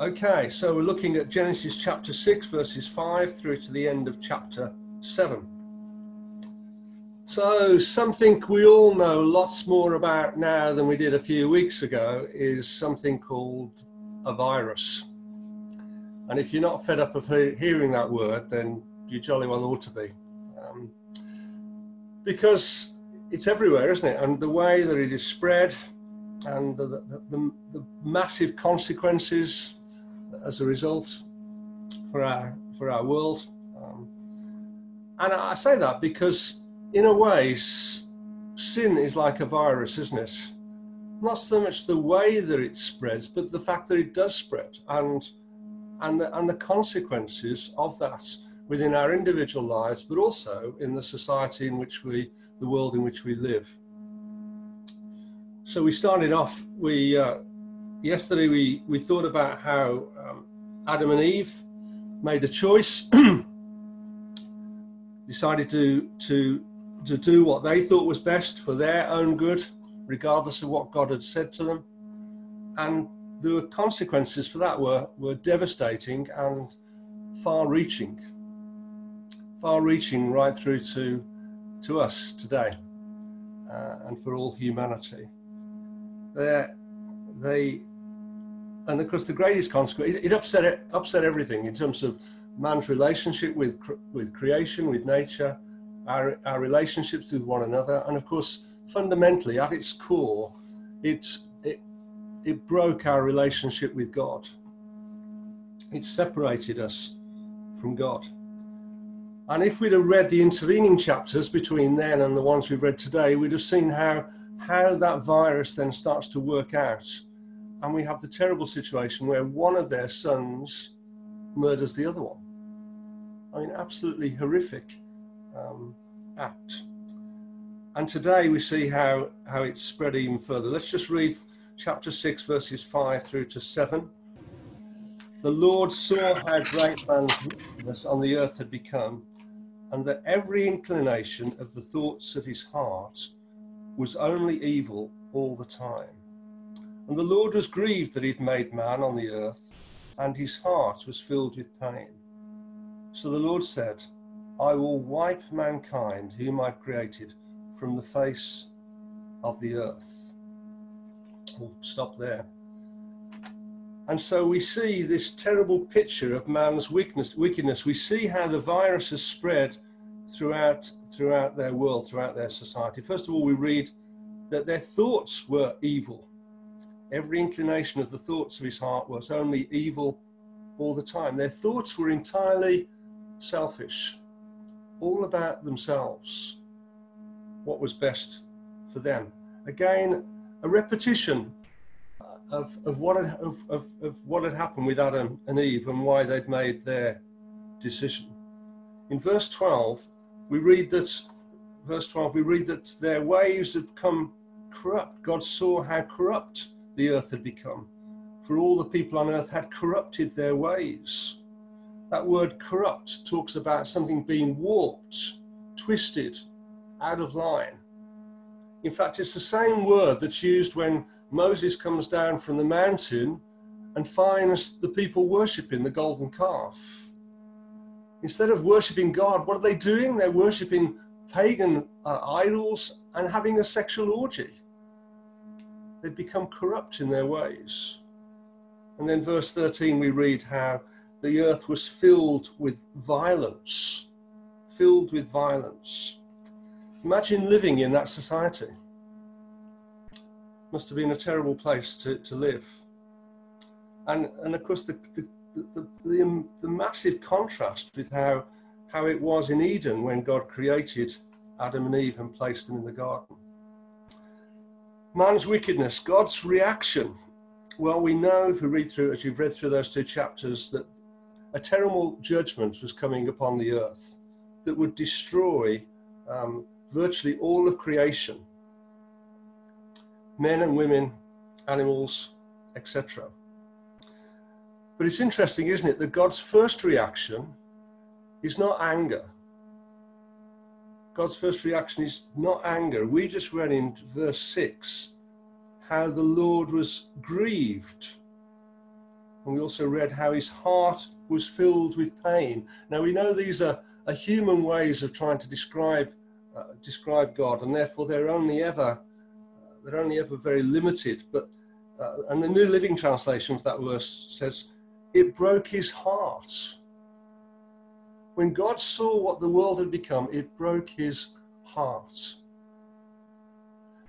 Okay, so we're looking at Genesis chapter 6, verses 5 through to the end of chapter 7. So, something we all know lots more about now than we did a few weeks ago is something called a virus. And if you're not fed up of he- hearing that word, then you jolly well ought to be. Um, because it's everywhere, isn't it? And the way that it is spread and the, the, the, the massive consequences as a result for our for our world. Um, and I say that because, in a way, sin is like a virus, isn't it? Not so much the way that it spreads, but the fact that it does spread, and and the, and the consequences of that within our individual lives, but also in the society in which we, the world in which we live. So we started off. We uh, yesterday we we thought about how um, Adam and Eve made a choice, decided to to to do what they thought was best for their own good, regardless of what God had said to them, and the consequences for that were were devastating and far-reaching, far-reaching right through to to us today, uh, and for all humanity. They they and of course the greatest consequence it, upset it upset everything in terms of man's relationship with with creation with nature our, our relationships with one another. And of course fundamentally at its core it it it broke our relationship with god. It separated us from god. And if we'd have read the intervening chapters between then and the ones we've read today we'd have seen how how that virus then starts to work out and we have the terrible situation where one of their sons murders the other one. I mean, absolutely horrific um, act. And today we see how, how it's spread even further. Let's just read chapter 6, verses 5 through to 7. The Lord saw how great man's wickedness on the earth had become, and that every inclination of the thoughts of his heart was only evil all the time. And the Lord was grieved that he'd made man on the earth, and his heart was filled with pain. So the Lord said, I will wipe mankind, whom I've created, from the face of the earth. We'll stop there. And so we see this terrible picture of man's weakness, wickedness. We see how the virus has spread throughout, throughout their world, throughout their society. First of all, we read that their thoughts were evil Every inclination of the thoughts of his heart was only evil all the time. Their thoughts were entirely selfish, all about themselves, what was best for them. Again, a repetition of, of, what, had, of, of, of what had happened with Adam and Eve and why they'd made their decision. In verse 12, we read that verse 12 we read that their ways had become corrupt. God saw how corrupt the earth had become. For all the people on earth had corrupted their ways. That word corrupt talks about something being warped, twisted, out of line. In fact, it's the same word that's used when Moses comes down from the mountain and finds the people worshipping the golden calf. Instead of worshipping God, what are they doing? They're worshipping pagan uh, idols and having a sexual orgy they'd become corrupt in their ways. And then, verse 13, we read how the earth was filled with violence. Filled with violence. Imagine living in that society. Must have been a terrible place to, to live. And, and of course, the, the, the, the, the massive contrast with how, how it was in Eden when God created Adam and Eve and placed them in the garden man's wickedness, God's reaction. Well, we know if we read through, as you've read through those two chapters, that a terrible judgment was coming upon the earth that would destroy um, virtually all of creation men and women, animals, etc. But it's interesting, isn't it, that God's first reaction is not anger. God's first reaction is not anger. We just read in verse 6 how the Lord was grieved And we also read how his heart was filled with pain. Now we know these are, are human ways of trying to describe uh, describe God, and therefore they're only ever they're only ever very limited. But uh, and the New Living Translation of that verse says, "It broke his heart." When God saw what the world had become, it broke his heart.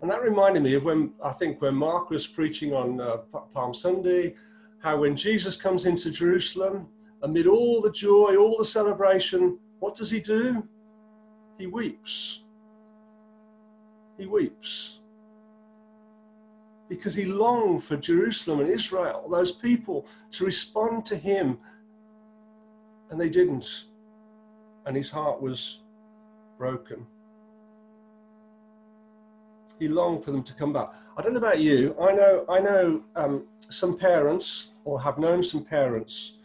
And that reminded me of when I think when Mark was preaching on uh, Palm Sunday, how when Jesus comes into Jerusalem, amid all the joy, all the celebration, what does he do? He weeps. He weeps. Because he longed for Jerusalem and Israel, those people, to respond to him. And they didn't. And his heart was broken. He longed for them to come back. I don't know about you. I know. I know um, some parents, or have known some parents,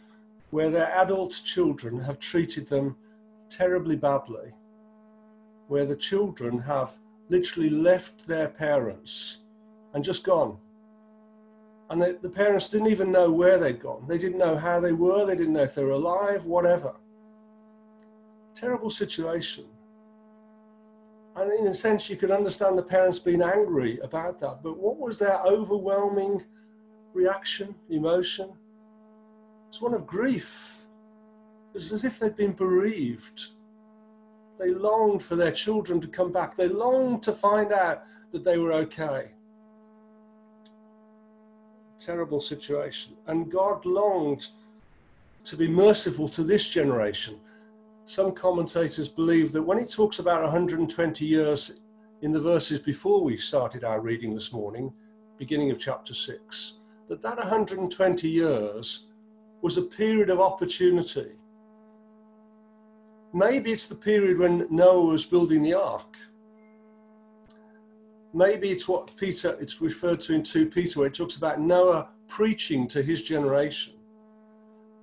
where their adult children have treated them terribly badly, where the children have literally left their parents and just gone. And the parents didn't even know where they'd gone. They didn't know how they were. They didn't know if they were alive, whatever. Terrible situation. And in a sense, you could understand the parents being angry about that. But what was their overwhelming reaction, emotion? It's one of grief. It's as if they'd been bereaved. They longed for their children to come back. They longed to find out that they were okay. Terrible situation. And God longed to be merciful to this generation some commentators believe that when it talks about 120 years in the verses before we started our reading this morning, beginning of chapter 6, that that 120 years was a period of opportunity. Maybe it's the period when Noah was building the ark. Maybe it's what Peter, it's referred to in 2 Peter, where it talks about Noah preaching to his generation.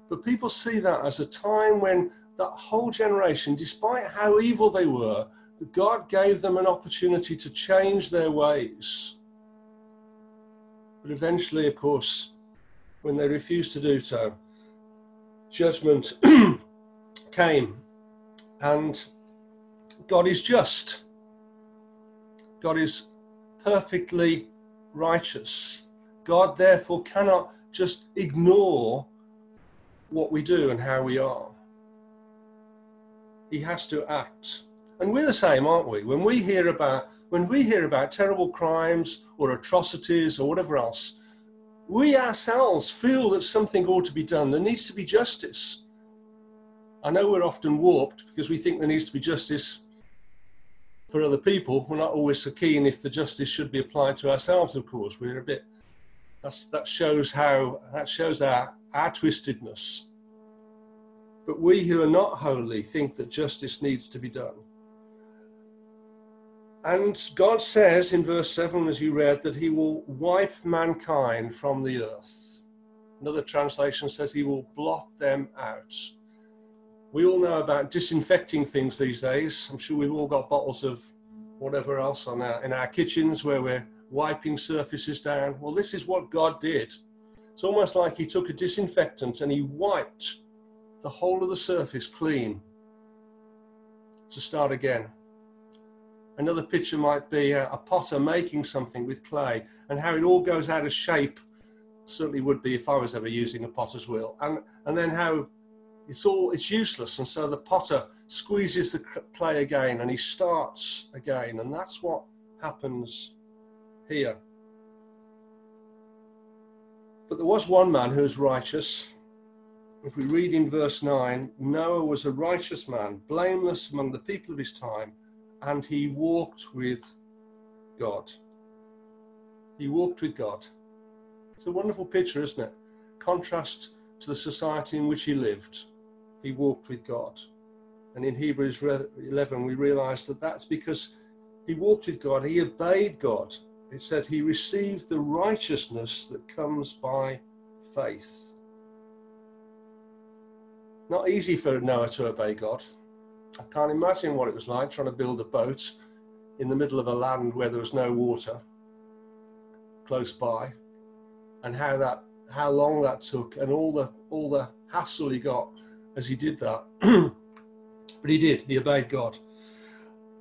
But people see that as a time when that whole generation, despite how evil they were, God gave them an opportunity to change their ways. But eventually, of course, when they refused to do so, judgment came. And God is just. God is perfectly righteous. God, therefore, cannot just ignore what we do and how we are he has to act. And we're the same, aren't we? When we hear about when we hear about terrible crimes or atrocities or whatever else, we ourselves feel that something ought to be done. There needs to be justice. I know we're often warped because we think there needs to be justice for other people. We're not always so keen if the justice should be applied to ourselves, of course. We're a bit that shows how that shows our, our twistedness. But we who are not holy think that justice needs to be done. And God says in verse 7, as you read, that he will wipe mankind from the earth. Another translation says he will blot them out. We all know about disinfecting things these days. I'm sure we've all got bottles of whatever else on our, in our kitchens where we're wiping surfaces down. Well, this is what God did. It's almost like he took a disinfectant and he wiped the whole of the surface clean to start again. Another picture might be a, a, potter making something with clay and how it all goes out of shape. Certainly would be if I was ever using a potter's wheel. And, and then how it's all, it's useless. And so the potter squeezes the clay again and he starts again. And that's what happens here. But there was one man who was righteous if we read in verse 9, Noah was a righteous man, blameless among the people of his time, and he walked with God. He walked with God. It's a wonderful picture, isn't it? Contrast to the society in which he lived. He walked with God. And in Hebrews 11, we realize that that's because he walked with God, he obeyed God. It said he received the righteousness that comes by faith. Not easy for Noah to obey God. I can't imagine what it was like trying to build a boat in the middle of a land where there was no water close by, and how that how long that took and all the all the hassle he got as he did that. but he did. He obeyed God.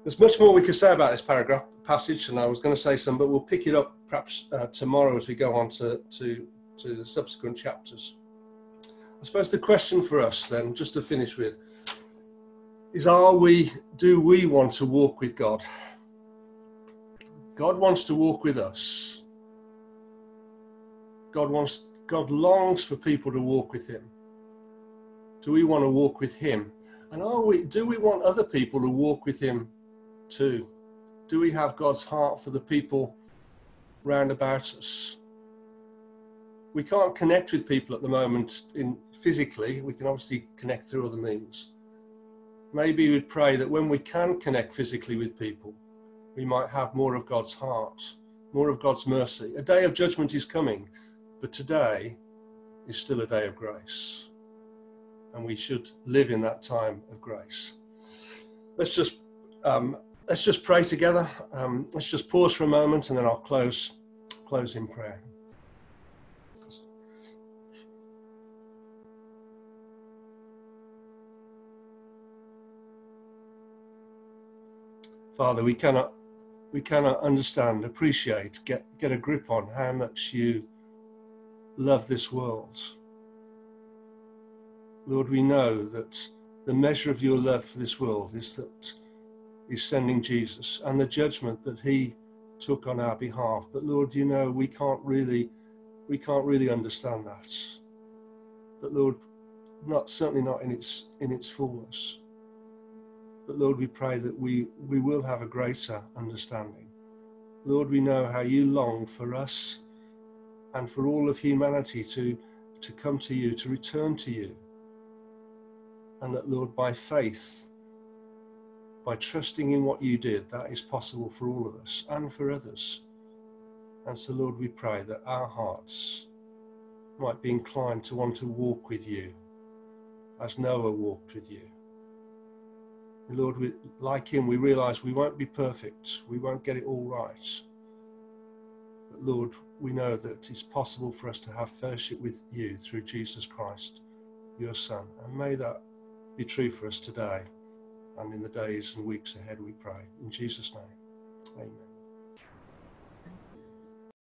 There's much more we could say about this paragraph passage, and I was going to say some, but we'll pick it up perhaps uh, tomorrow as we go on to, to to the subsequent chapters. Suppose the question for us then, just to finish with, is are we, do we want to walk with God? God wants to walk with us. God wants, God longs for people to walk with Him. Do we want to walk with Him? And are we, do we want other people to walk with Him too? Do we have God's heart for the people round about us? we can't connect with people at the moment in physically. We can obviously connect through other means. Maybe we'd pray that when we can connect physically with people, we might have more of God's heart, more of God's mercy. A day of judgment is coming, but today is still a day of grace. And we should live in that time of grace. Let's just um, let's just pray together. Um, let's just pause for a moment, and then I'll close close in prayer. Father, we cannot we cannot understand, appreciate, get get a grip on how much you love this world. Lord, we know that the measure of your love for this world is that is sending Jesus and the judgment that he took on our behalf. But Lord, you know we can't really we can't really understand that. But Lord, not certainly not in its in its fullness. But Lord, we pray that we, we will have a greater understanding. Lord, we know how you long for us and for all of humanity to, to come to you, to return to you. And that, Lord, by faith, by trusting in what you did, that is possible for all of us and for others. And so, Lord, we pray that our hearts might be inclined to want to walk with you as Noah walked with you. Lord, we, like him, we realize we won't be perfect. We won't get it all right. But Lord, we know that it's possible for us to have fellowship with you through Jesus Christ, your Son. And may that be true for us today and in the days and weeks ahead, we pray. In Jesus' name, amen.